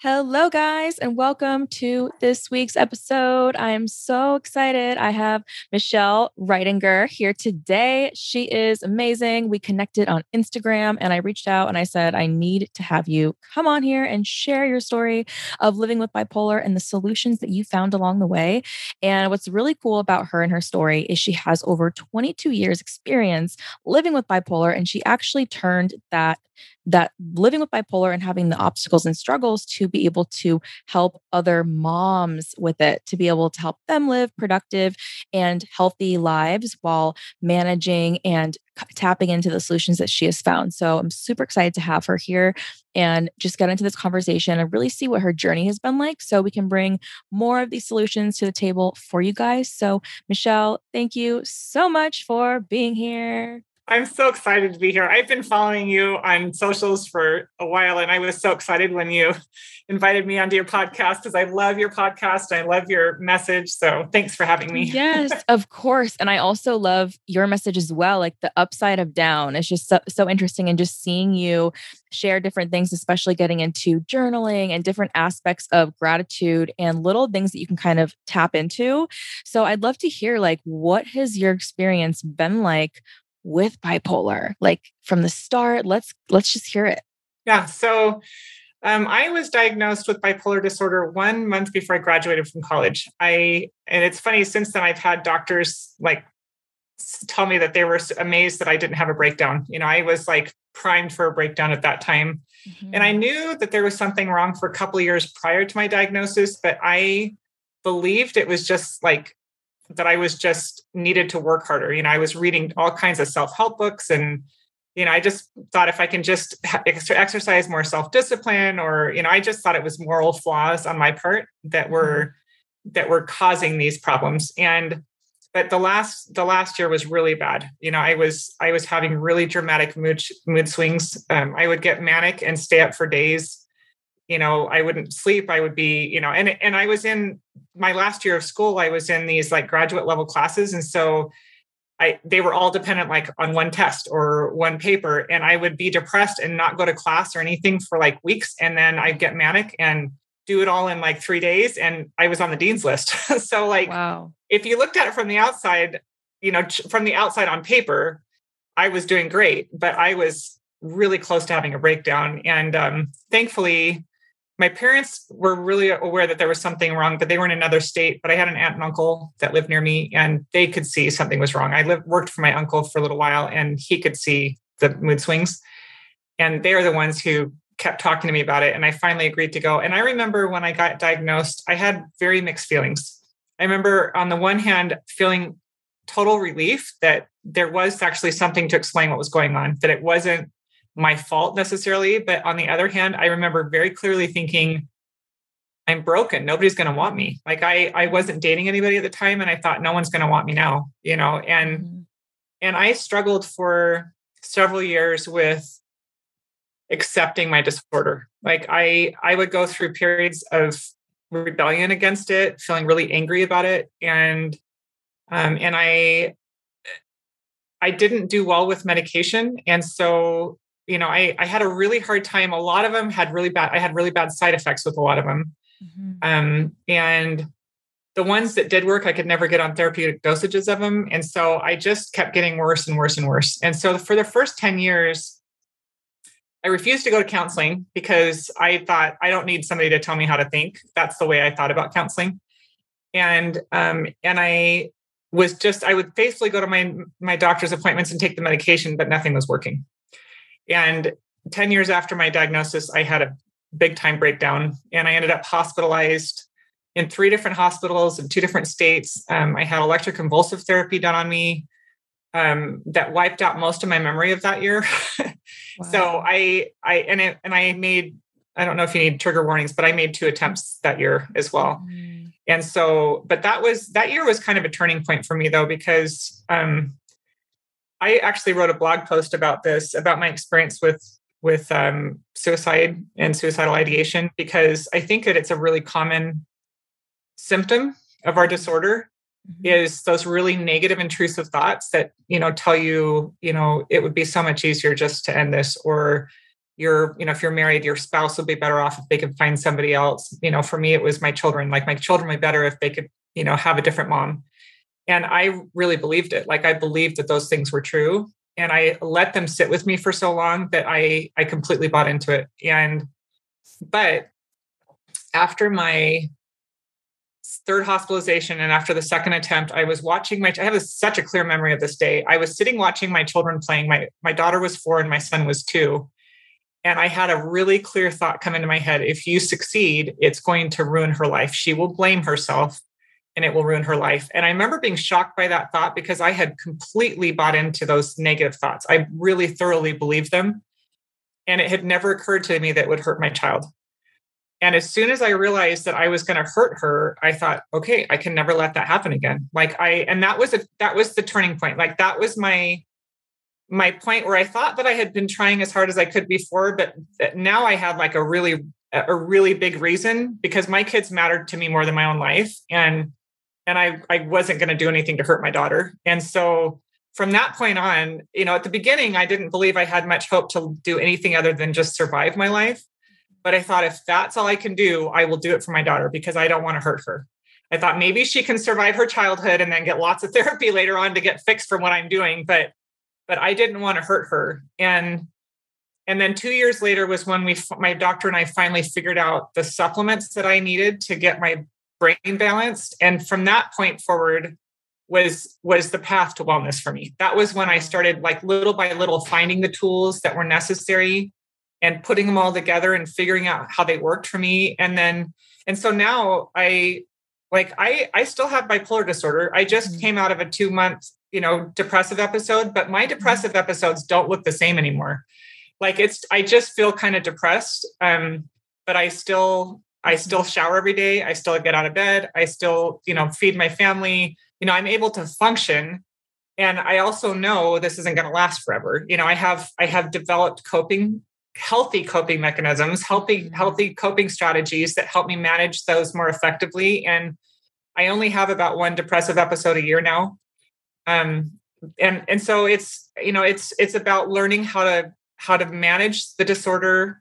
Hello, guys, and welcome to this week's episode. I am so excited. I have Michelle Reitinger here today. She is amazing. We connected on Instagram, and I reached out and I said, I need to have you come on here and share your story of living with bipolar and the solutions that you found along the way. And what's really cool about her and her story is she has over 22 years experience living with bipolar, and she actually turned that that living with bipolar and having the obstacles and struggles to be able to help other moms with it, to be able to help them live productive and healthy lives while managing and tapping into the solutions that she has found. So I'm super excited to have her here and just get into this conversation and really see what her journey has been like so we can bring more of these solutions to the table for you guys. So, Michelle, thank you so much for being here. I'm so excited to be here. I've been following you on socials for a while, and I was so excited when you invited me onto your podcast because I love your podcast. I love your message. So thanks for having me. yes, of course. And I also love your message as well, like the upside of down. It's just so, so interesting. And just seeing you share different things, especially getting into journaling and different aspects of gratitude and little things that you can kind of tap into. So I'd love to hear, like, what has your experience been like with bipolar like from the start let's let's just hear it yeah so um, i was diagnosed with bipolar disorder one month before i graduated from college i and it's funny since then i've had doctors like tell me that they were amazed that i didn't have a breakdown you know i was like primed for a breakdown at that time mm-hmm. and i mm-hmm. knew that there was something wrong for a couple of years prior to my diagnosis but i believed it was just like that I was just needed to work harder. You know, I was reading all kinds of self help books and you know, I just thought if I can just exercise more self discipline, or you know, I just thought it was moral flaws on my part that were mm-hmm. that were causing these problems. And but the last the last year was really bad. You know, I was I was having really dramatic mood mood swings. Um, I would get manic and stay up for days you know i wouldn't sleep i would be you know and and i was in my last year of school i was in these like graduate level classes and so i they were all dependent like on one test or one paper and i would be depressed and not go to class or anything for like weeks and then i'd get manic and do it all in like 3 days and i was on the dean's list. So like wow. if you looked at it from the outside you know from the outside on paper i was doing great but i was really close to having a breakdown and um, thankfully my parents were really aware that there was something wrong, but they were in another state. But I had an aunt and uncle that lived near me, and they could see something was wrong. I lived worked for my uncle for a little while, and he could see the mood swings, and they are the ones who kept talking to me about it. And I finally agreed to go. And I remember when I got diagnosed, I had very mixed feelings. I remember on the one hand feeling total relief that there was actually something to explain what was going on, that it wasn't my fault necessarily. But on the other hand, I remember very clearly thinking, I'm broken. Nobody's going to want me. Like I, I wasn't dating anybody at the time, and I thought no one's going to want me now. You know, and mm-hmm. and I struggled for several years with accepting my disorder. Like I, I would go through periods of rebellion against it, feeling really angry about it, and um, and I, I didn't do well with medication, and so you know, I, I had a really hard time. A lot of them had really bad, I had really bad side effects with a lot of them. Mm-hmm. Um, and the ones that did work, I could never get on therapeutic dosages of them. And so I just kept getting worse and worse and worse. And so for the first 10 years, I refused to go to counseling because I thought I don't need somebody to tell me how to think. That's the way I thought about counseling. And um, and I was just I would faithfully go to my my doctor's appointments and take the medication, but nothing was working. And 10 years after my diagnosis, I had a big time breakdown and I ended up hospitalized in three different hospitals in two different states. Um, I had electroconvulsive therapy done on me um, that wiped out most of my memory of that year. wow. So I, I, and it, and I made, I don't know if you need trigger warnings, but I made two attempts that year as well. Mm. And so, but that was, that year was kind of a turning point for me though, because um, I actually wrote a blog post about this, about my experience with with um, suicide and suicidal ideation, because I think that it's a really common symptom of our disorder mm-hmm. is those really negative intrusive thoughts that you know tell you you know it would be so much easier just to end this or you're you know if you're married your spouse would be better off if they could find somebody else. You know for me it was my children. Like my children would be better if they could you know have a different mom and i really believed it. Like i believed that those things were true. And i let them sit with me for so long that i i completely bought into it. And but after my third hospitalization and after the second attempt i was watching my i have a, such a clear memory of this day. I was sitting watching my children playing. My my daughter was 4 and my son was 2 and I had a really clear thought come into my head. If you succeed, it's going to ruin her life. She will blame herself and it will ruin her life. And I remember being shocked by that thought because I had completely bought into those negative thoughts. I really thoroughly believed them. And it had never occurred to me that it would hurt my child. And as soon as I realized that I was going to hurt her, I thought, okay, I can never let that happen again. Like I, and that was a, that was the turning point. Like that was my, my point where I thought that I had been trying as hard as I could before, but now I had like a really a really big reason because my kids mattered to me more than my own life and and I I wasn't going to do anything to hurt my daughter. And so from that point on, you know, at the beginning I didn't believe I had much hope to do anything other than just survive my life. But I thought if that's all I can do, I will do it for my daughter because I don't want to hurt her. I thought maybe she can survive her childhood and then get lots of therapy later on to get fixed from what I'm doing, but but I didn't want to hurt her. And and then two years later was when we my doctor and I finally figured out the supplements that I needed to get my brain balanced. And from that point forward was was the path to wellness for me. That was when I started like little by little finding the tools that were necessary and putting them all together and figuring out how they worked for me. And then and so now I like I I still have bipolar disorder. I just mm-hmm. came out of a 2 month you know, depressive episode, but my mm-hmm. depressive episodes don't look the same anymore. Like it's I just feel kind of depressed. Um, but I still I still shower every day. I still get out of bed. I still, you know, feed my family. You know, I'm able to function. And I also know this isn't going to last forever. You know, I have I have developed coping healthy coping mechanisms, healthy mm-hmm. healthy coping strategies that help me manage those more effectively and I only have about one depressive episode a year now um, and and so it's you know it's it's about learning how to how to manage the disorder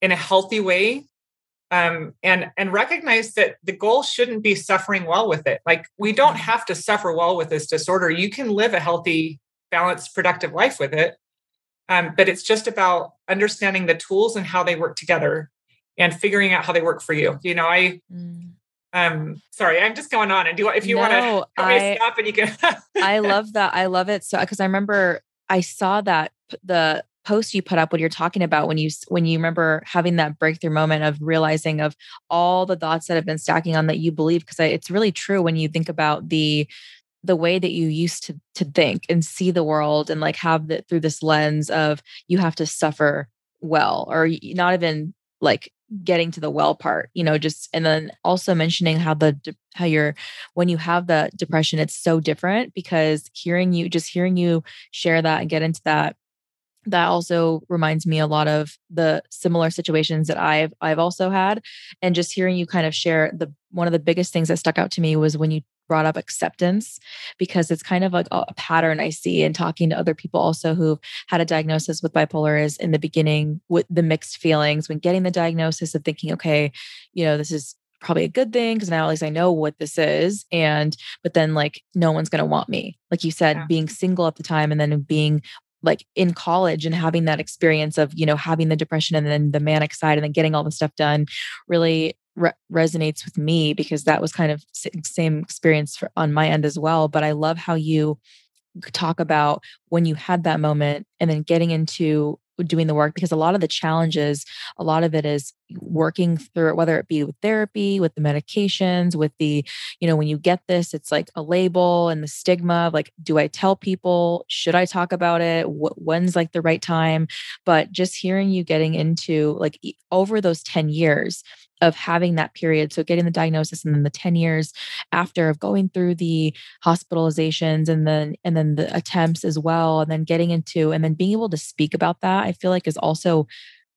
in a healthy way um, and and recognize that the goal shouldn't be suffering well with it. Like we don't mm-hmm. have to suffer well with this disorder. You can live a healthy balanced productive life with it. Um, but it's just about understanding the tools and how they work together and figuring out how they work for you. You know i mm. um sorry i'm just going on. And do if you no, want to stop and you can i love that. I love it so because i remember i saw that the post you put up when you're talking about when you when you remember having that breakthrough moment of realizing of all the thoughts that have been stacking on that you believe because it's really true when you think about the the way that you used to to think and see the world and like have that through this lens of you have to suffer well or not even like getting to the well part you know just and then also mentioning how the how you're when you have the depression it's so different because hearing you just hearing you share that and get into that that also reminds me a lot of the similar situations that I've I've also had and just hearing you kind of share the one of the biggest things that stuck out to me was when you brought up acceptance because it's kind of like a pattern I see in talking to other people also who've had a diagnosis with bipolar is in the beginning with the mixed feelings when getting the diagnosis of thinking, okay, you know, this is probably a good thing because now at least I know what this is. And, but then like, no one's going to want me. Like you said, yeah. being single at the time and then being like in college and having that experience of, you know, having the depression and then the manic side and then getting all the stuff done really re- resonates with me because that was kind of same experience for, on my end as well but i love how you talk about when you had that moment and then getting into doing the work because a lot of the challenges a lot of it is working through it whether it be with therapy with the medications with the you know when you get this it's like a label and the stigma of like do i tell people? Should i talk about it? When's like the right time? But just hearing you getting into like over those 10 years of having that period. So getting the diagnosis and then the 10 years after of going through the hospitalizations and then and then the attempts as well and then getting into and then being able to speak about that i feel like is also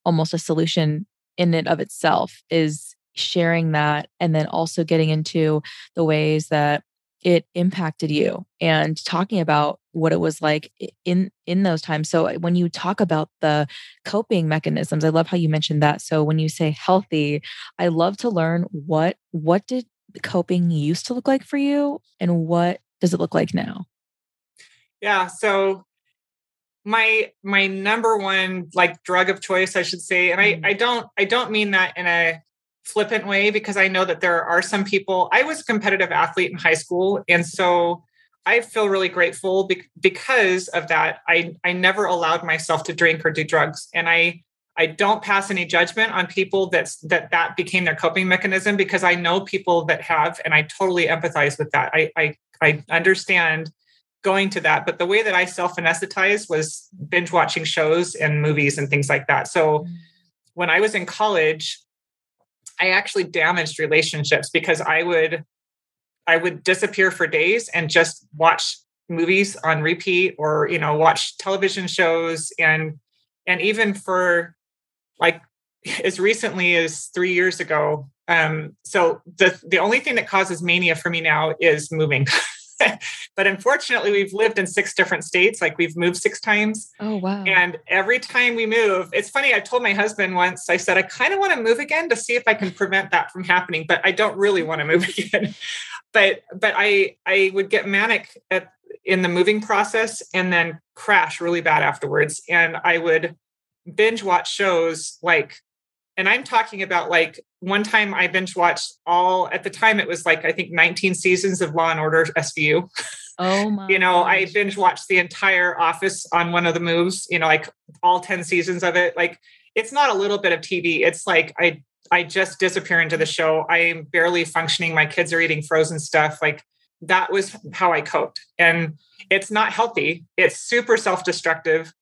almost a solution in and of itself is sharing that and then also getting into the ways that it impacted you and talking about what it was like in in those times. So when you talk about the coping mechanisms i love how you mentioned that. So when you say healthy i love to learn what what did coping used to look like for you and what does it look like now? Yeah so my my number one like drug of choice i should say and i mm. i don't i don't mean that in a flippant way because I know that there are some people. I was a competitive athlete in high school. And so I feel really grateful because of that. I, I never allowed myself to drink or do drugs. And I, I don't pass any judgment on people that's that that became their coping mechanism because I know people that have, and I totally empathize with that. I I, I understand going to that, but the way that I self anesthetized was binge watching shows and movies and things like that. So mm. when I was in college, I actually damaged relationships because I would I would disappear for days and just watch movies on repeat or you know watch television shows. And and even for like as recently as 3 years ago um so the the only thing that causes mania for me now is moving but unfortunately, we've lived in six different states. Like we've moved six times. Oh, wow. And every time we move, it's funny. I told my husband once, I said, I kind of want to move again to see if I can prevent that from happening, but I don't really want to move again. but, but I, I would get manic at, in the moving process and then crash really bad afterwards. And I would binge watch shows like and I'm talking about like one time I binge watched all at the time it was like I think 19 seasons of Law and Order SVU. Oh my you know, gosh. I binge watched the entire office on one of the moves, you know, like all 10 seasons of it. Like it's not a little bit of TV. It's like I I just disappear into the show. I am barely functioning. My kids are eating frozen stuff. Like that was how I coped. And it's not healthy. It's super self-destructive.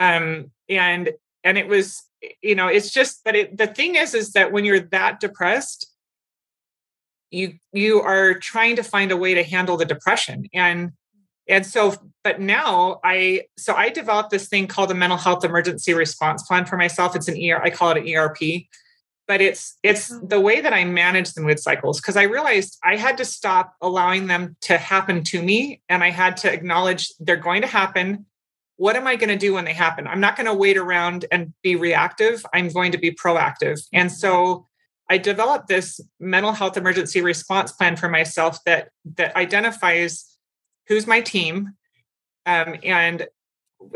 Um, and and it was you know it's just but it, the thing is is that when you're that depressed you you are trying to find a way to handle the depression and and so but now i so i developed this thing called a mental health emergency response plan for myself it's an er i call it an erp but it's it's oh. the way that i manage the mood cycles because i realized i had to stop allowing them to happen to me and i had to acknowledge they're going to happen what am I going to do when they happen? I'm not going to wait around and be reactive. I'm going to be proactive. And so I developed this mental health emergency response plan for myself that that identifies who's my team um, and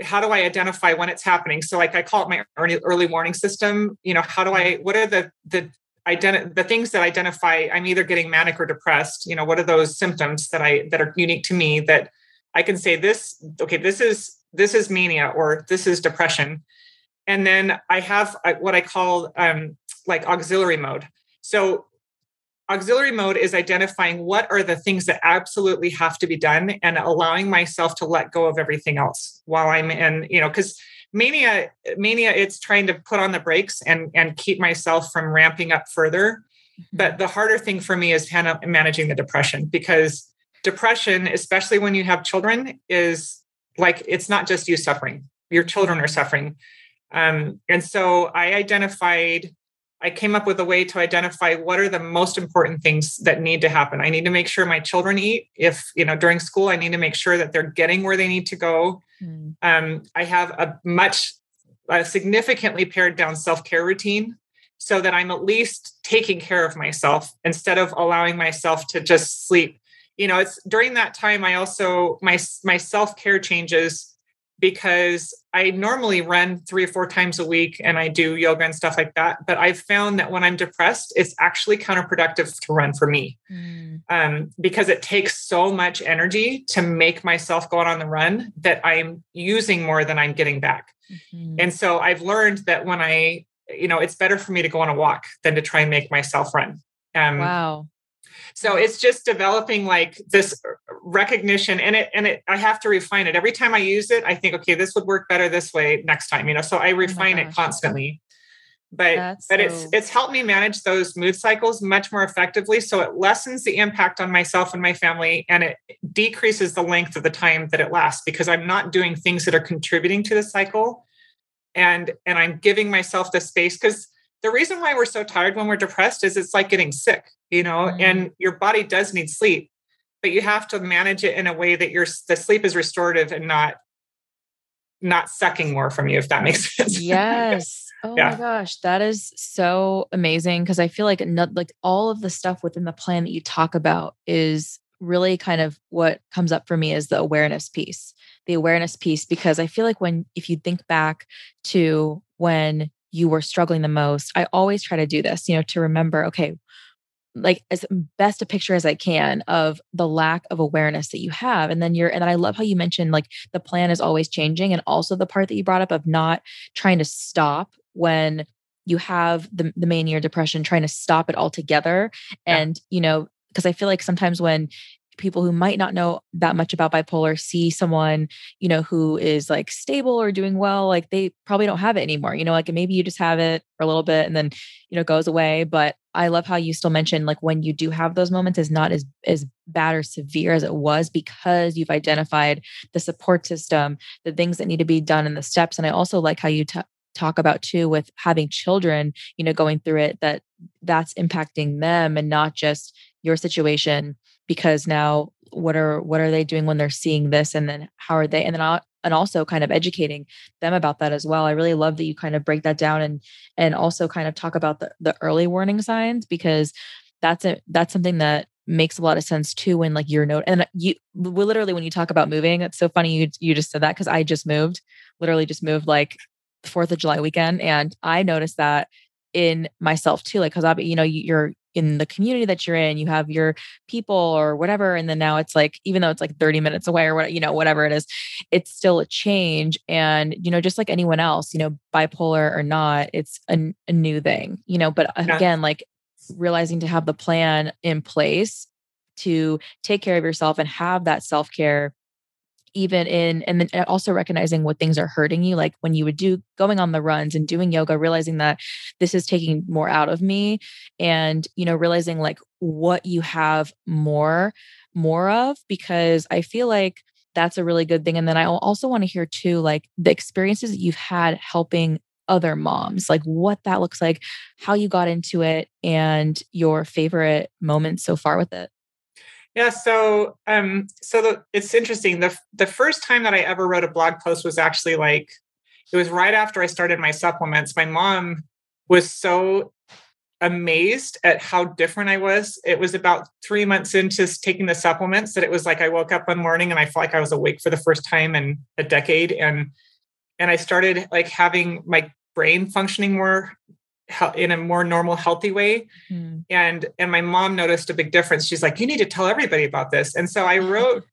how do I identify when it's happening. So like I call it my early, early warning system. You know, how do I? What are the the identi- the things that identify I'm either getting manic or depressed? You know, what are those symptoms that I that are unique to me that I can say this? Okay, this is this is mania or this is depression. And then I have uh, what I call um, like auxiliary mode. So auxiliary mode is identifying what are the things that absolutely have to be done and allowing myself to let go of everything else while I'm in, you know, because mania, mania, it's trying to put on the brakes and and keep myself from ramping up further. Mm-hmm. But the harder thing for me is managing the depression because depression, especially when you have children, is like it's not just you suffering your children are suffering. Um, and so i identified i came up with a way to identify what are the most important things that need to happen. I need to make sure my children eat. If you know during school i need to make sure that they're getting where they need to go. Mm. um, i have a much a significantly pared down self-care routine so that i'm at least taking care of myself instead of allowing myself to just sleep you know it's during that time i also my my self-care changes because i normally run three or four times a week and i do yoga and stuff like that but i've found that when i'm depressed it's actually counterproductive to run for me mm. um, because it takes so much energy to make myself go out on the run that i'm using more than i'm getting back mm-hmm. and so i've learned that when i you know it's better for me to go on a walk than to try and make myself run um, wow so it's just developing like this recognition and it and it i have to refine it. Every time i use it i think okay this would work better this way next time you know so i oh refine oh it constantly. But That's but so... it's it's helped me manage those mood cycles much more effectively so it lessens the impact on myself and my family and it decreases the length of the time that it lasts because i'm not doing things that are contributing to the cycle and and i'm giving myself the space because the reason why we're so tired when we're depressed is it's like getting sick, you know, mm-hmm. and your body does need sleep. but you have to manage it in a way that your the sleep is restorative and not not sucking more from you if that makes sense yes oh yeah. my gosh that is so amazing because i feel like not, like all of the stuff within the plan that you talk about is really kind of what comes up for me is the awareness piece the awareness piece because i feel like when if you think back to when you were struggling the most i always try to do this you know to remember okay like as best a picture as I can of the lack of awareness that you have. And then you're, and then I love how you mentioned like the plan is always changing. And also the part that you brought up of not trying to stop when you have the, the mania depression, trying to stop it altogether. Yeah. And, you know, because I feel like sometimes when people who might not know that much about bipolar see someone you know who is like stable or doing well like they probably don't have it anymore you know like maybe you just have it for a little bit and then you know goes away but i love how you still mentioned like when you do have those moments is not as as bad or severe as it was because you've identified the support system the things that need to be done and the steps and i also like how you t- talk about too with having children you know going through it that that's impacting them and not just your situation because now what are what are they doing when they're seeing this and then how are they and then I'll, and also kind of educating them about that as well. I really love that you kind of break that down and and also kind of talk about the, the early warning signs because that's a that's something that makes a lot of sense too when like you're note and you literally when you talk about moving it's so funny you you just said that because i just moved literally just moved like fourth of july weekend and i noticed that in myself too like because i you know you're in the community that you're in you have your people or whatever and then now it's like even though it's like 30 minutes away or what you know whatever it is it's still a change and you know just like anyone else you know bipolar or not it's a, a new thing you know but uh, again like realizing to have the plan in place to take care of yourself and have that self-care even in and then uh, also recognizing what things are hurting you like when you would do going on the runs and doing yoga realizing that this is taking more out of me and you know realizing like what you have more more of because i feel like that's a really good thing and then i also want to hear too like the experiences that you've had helping other moms like what that looks like how you got into it and your favorite moments so far with it yeah, so um, so the, it's interesting. the The first time that I ever wrote a blog post was actually like it was right after I started my supplements. My mom was so amazed at how different I was. It was about three months into taking the supplements that it was like I woke up one morning and I felt like I was awake for the first time in a decade, and and I started like having my brain functioning more in a more normal healthy way. Mm. and and my mom noticed a big difference. She's like you need to tell everybody about this. And so i wrote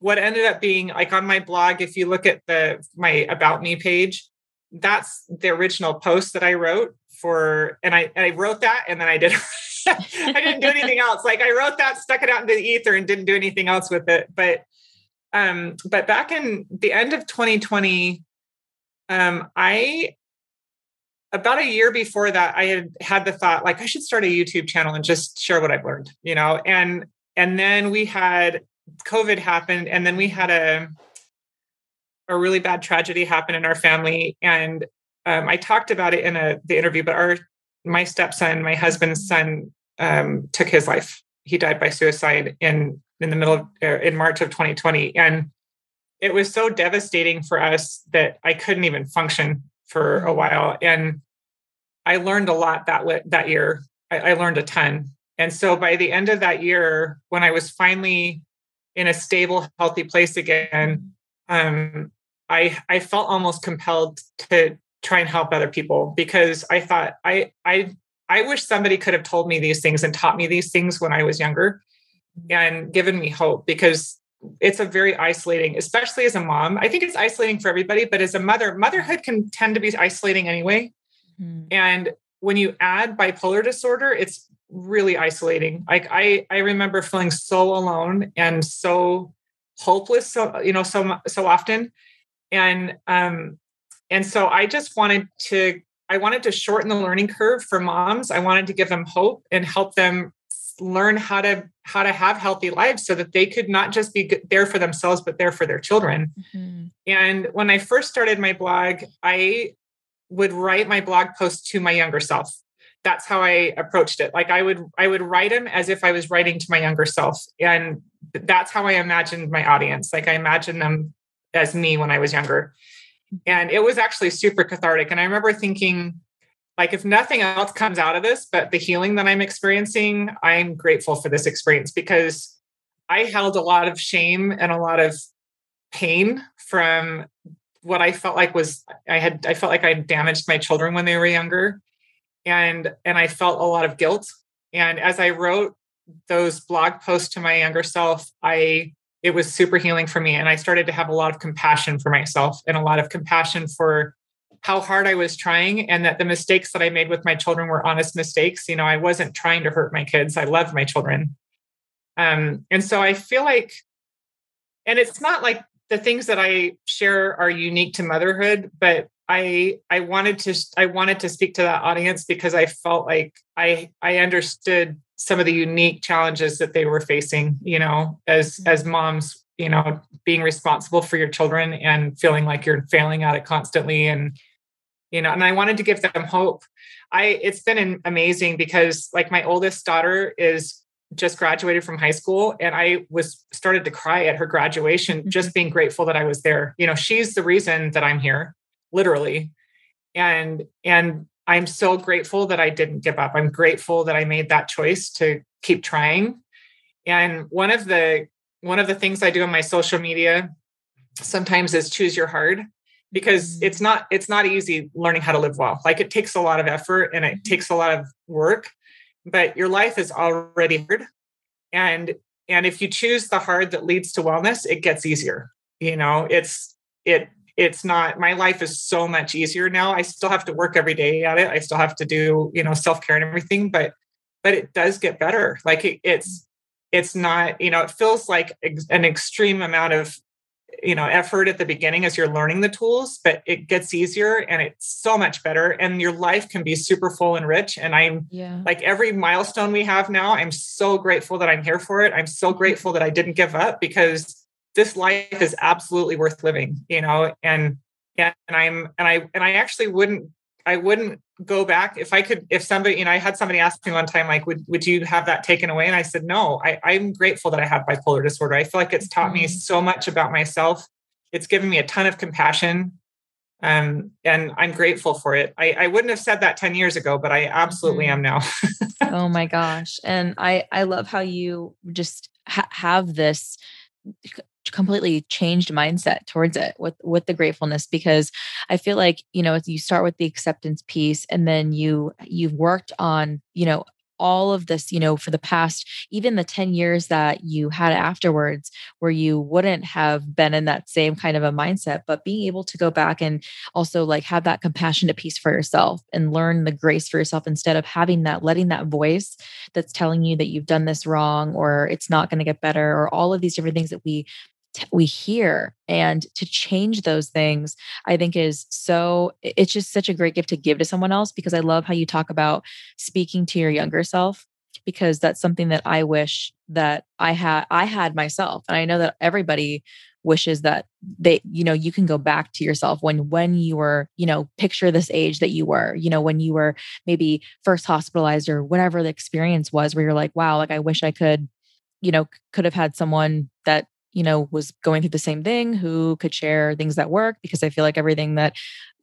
what ended up being like on my blog if you look at the my about me page that's the original post that i wrote for and i i wrote that and then i did i didn't do anything else. Like i wrote that stuck it out into the ether and didn't do anything else with it. But um but back in the end of 2020 um i about a year before that i had had the thought like i should start a youtube channel and just share what i've learned you know? And and then we had covid happened and then we had a a really bad tragedy happen in our family. And um, i talked about it in a the interview but our my stepson my husband's son um, took his life. He died by suicide in in the middle of uh, in march of 2020 and it was so devastating for us that i couldn't even function for a while. And I learned a lot that that year. I, I learned a ton. And so by the end of that year, when I was finally in a stable, healthy place again, um, I I felt almost compelled to try and help other people because I thought I I I wish somebody could have told me these things and taught me these things when I was younger and given me hope because it's a very isolating, especially as a mom. I think it's isolating for everybody, but as a mother, motherhood can tend to be isolating anyway. Mm-hmm. And when you add bipolar disorder, it's really isolating. Like I, I remember feeling so alone and so hopeless. So you know, so so often, and um, and so I just wanted to. I wanted to shorten the learning curve for moms. I wanted to give them hope and help them learn how to how to have healthy lives so that they could not just be there for themselves but there for their children mm-hmm. and when i first started my blog i would write my blog post to my younger self that's how i approached it like i would i would write them as if i was writing to my younger self and that's how I imagined my audience. Like I imagined them as me when I was younger. And it was actually super cathartic. And I remember thinking, like, if nothing else comes out of this, but the healing that I'm experiencing, I'm grateful for this experience because I held a lot of shame and a lot of pain from what I felt like was I had I felt like I damaged my children when they were younger. And and I felt a lot of guilt. And as I wrote those blog posts to my younger self I it was super healing for me. And I started to have a lot of compassion for myself and a lot of compassion for how hard I was trying and that the mistakes that I made with my children were honest mistakes. You know I wasn't trying to hurt my kids. I loved my children. Um and so I feel like and it's not like the things that I share are unique to motherhood, but I I wanted to I wanted to speak to that audience because I felt like I I understood some of the unique challenges that they were facing, you know, as mm-hmm. as moms, you know, being responsible for your children and feeling like you're failing at it constantly and you know, and I wanted to give them hope. I it's been amazing because like my oldest daughter is just graduated from high school and I was started to cry at her graduation, mm-hmm. just being grateful that I was there. You know, she's the reason that I'm here, literally. And and I'm so grateful that I didn't give up. I'm grateful that I made that choice to keep trying. And one of the one of the things I do on my social media sometimes is choose your hard because mm-hmm. it's not it's not easy learning how to live well. Like it takes a lot of effort and it mm-hmm. takes a lot of work but your life is already hard. And and if you choose the hard that leads to wellness it gets easier you know it's it it's not my life is so much easier now. I still have to work every day at it. I still have to do you know self-care and everything but but it does get better. Like it, it's it's not you know it feels like an extreme amount of you know effort at the beginning as you're learning the tools but it gets easier and it's so much better and your life can be super full and rich and i'm yeah. like every milestone we have now i'm so grateful that i'm here for it i'm so mm-hmm. grateful that i didn't give up because this life is absolutely worth living you know and yeah, and i'm and i and i actually wouldn't i wouldn't go back. If i could if somebody you know i had somebody ask me one time like would, would you have that taken away? And i said no I, i'm grateful that i have bipolar disorder. I feel like it's taught mm-hmm. me so much about myself. It's given me a ton of compassion um, and i'm grateful for it. I, I wouldn't have said that 10 years ago but i absolutely mm-hmm. am now. Oh my gosh. And i i love how you just ha- have this completely changed mindset towards it with with the gratefulness because i feel like you know you start with the acceptance piece and then you you've worked on you know all of this, you know, for the past, even the 10 years that you had afterwards, where you wouldn't have been in that same kind of a mindset, but being able to go back and also like have that compassionate piece for yourself and learn the grace for yourself instead of having that, letting that voice that's telling you that you've done this wrong or it's not going to get better or all of these different things that we we hear and to change those things i think is so it's just such a great gift to give to someone else because i love how you talk about speaking to your younger self because that's something that i wish that i had i had myself and i know that everybody wishes that they you know you can go back to yourself when when you were you know picture this age that you were you know when you were maybe first hospitalized or whatever the experience was where you're like wow like i wish i could you know could have had someone that you know was going through the same thing who could share things that work because i feel like everything that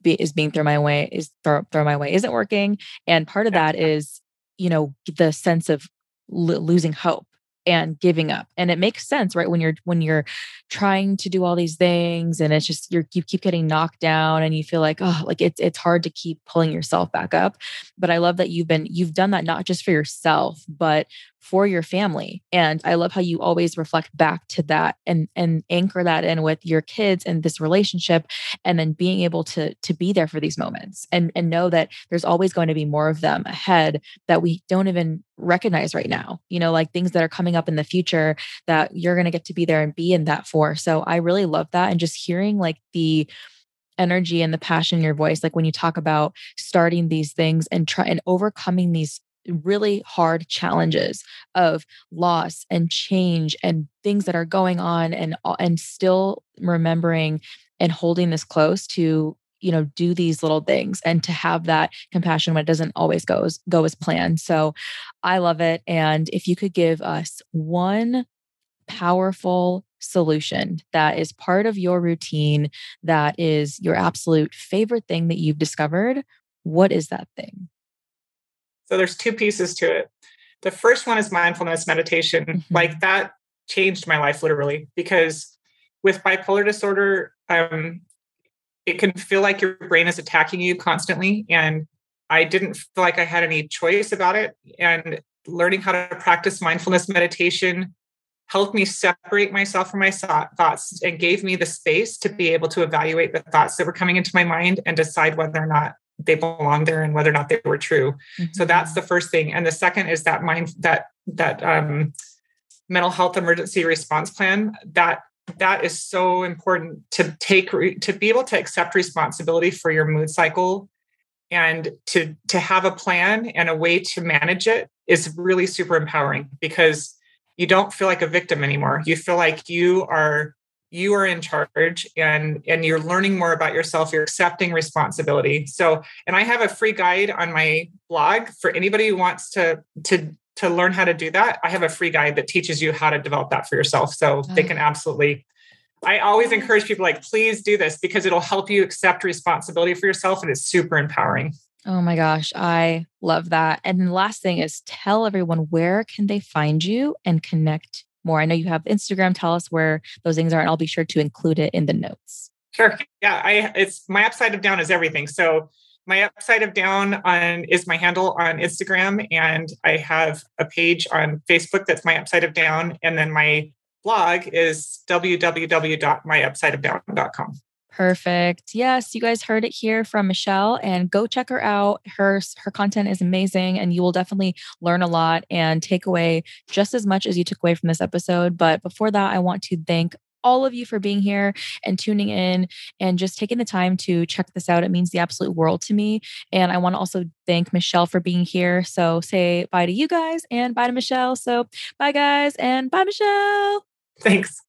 be, is being thrown my way is thrown throw my way isn't working. And part of that is you know the sense of l- losing hope and giving up. And it makes sense right when you're when you're trying to do all these things and it's just you're you keep getting knocked down and you feel like oh like it's it's hard to keep pulling yourself back up. But i love that you've been you've done that not just for yourself but for your family. And i love how you always reflect back to that and and anchor that in with your kids and this relationship and then being able to to be there for these moments and and know that there's always going to be more of them ahead that we don't even recognize right now. You know like things that are coming up in the future that you're going to get to be there and be in that for so i really love that and just hearing like the energy and the passion in your voice like when you talk about starting these things and try and overcoming these really hard challenges of loss and change and things that are going on and and still remembering and holding this close to you know do these little things and to have that compassion when it doesn't always go as, go as planned. So i love it and if you could give us one powerful solution that is part of your routine that is your absolute favorite thing that you've discovered, what is that thing? So there's two pieces to it. The first one is mindfulness meditation. Mm-hmm. Like that changed my life literally because with bipolar disorder, um, it can feel like your brain is attacking you constantly. And I didn't feel like I had any choice about it. And learning how to practice mindfulness meditation helped me separate myself from my thoughts and gave me the space to be able to evaluate the thoughts that were coming into my mind and decide whether or not they belong there and whether or not they were true. Mm-hmm. So that's the first thing. And the second is that mind that that um, mental health emergency response plan that that is so important to take to be able to accept responsibility for your mood cycle and to to have a plan and a way to manage it is really super empowering because you don't feel like a victim anymore. You feel like you are you are in charge and and you're learning more about yourself. You're accepting responsibility. So and i have a free guide on my blog for anybody who wants to to to learn how to do that. I have a free guide that teaches you how to develop that for yourself. So oh. they can absolutely i always mm-hmm. encourage people like please do this because it'll help you accept responsibility for yourself and it's super empowering oh my gosh i love that and the last thing is tell everyone where can they find you and connect more? I know you have Instagram. Tell us where those things are, and I'll be sure to include it in the notes. Sure. Yeah, I it's my upside of down is everything. So my upside of down on is my handle on Instagram, and I have a page on Facebook that's my upside of down, and then my blog is www.myupsideofdown.com. Perfect. Yes, you guys heard it here from Michelle and go check her out. Her her content is amazing and you will definitely learn a lot and take away just as much as you took away from this episode. But before that, I want to thank all of you for being here and tuning in and just taking the time to check this out. It means the absolute world to me. And I want to also thank Michelle for being here. So say bye to you guys and bye to Michelle. So bye guys and bye Michelle. Thanks.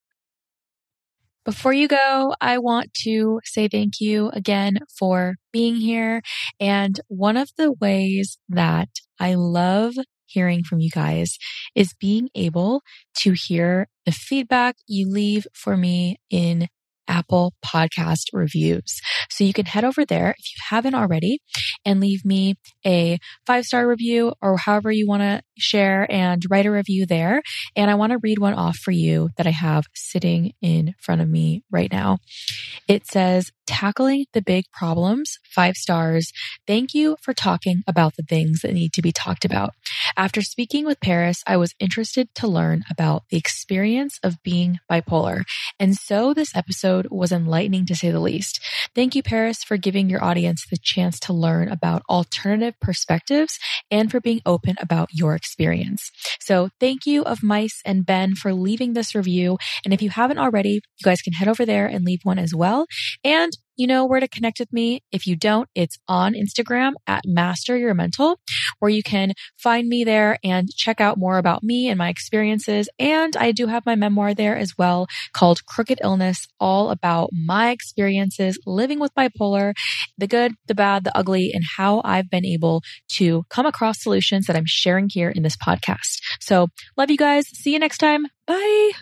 Before you go, I want to say thank you again for being here. And one of the ways that I love hearing from you guys is being able to hear the feedback you leave for me in Apple podcast reviews. So you can head over there if you haven't already and leave me a five star review or however you want to share and write a review there. And I want to read one off for you that I have sitting in front of me right now. It says, tackling the big problems, five stars. Thank you for talking about the things that need to be talked about. After speaking with Paris, I was interested to learn about the experience of being bipolar. And so this episode was enlightening to say the least. Thank you, Paris, for giving your audience the chance to learn about alternative perspectives and for being open about your experience. So thank you of Mice and Ben for leaving this review. And if you haven't already, you guys can head over there and leave one as well. And you know where to connect with me. If you don't, it's on Instagram at Master Your Mental, where you can find me there and check out more about me and my experiences. And I do have my memoir there as well called Crooked Illness, all about my experiences living with bipolar, the good, the bad, the ugly, and how I've been able to come across solutions that I'm sharing here in this podcast. So love you guys. See you next time. Bye.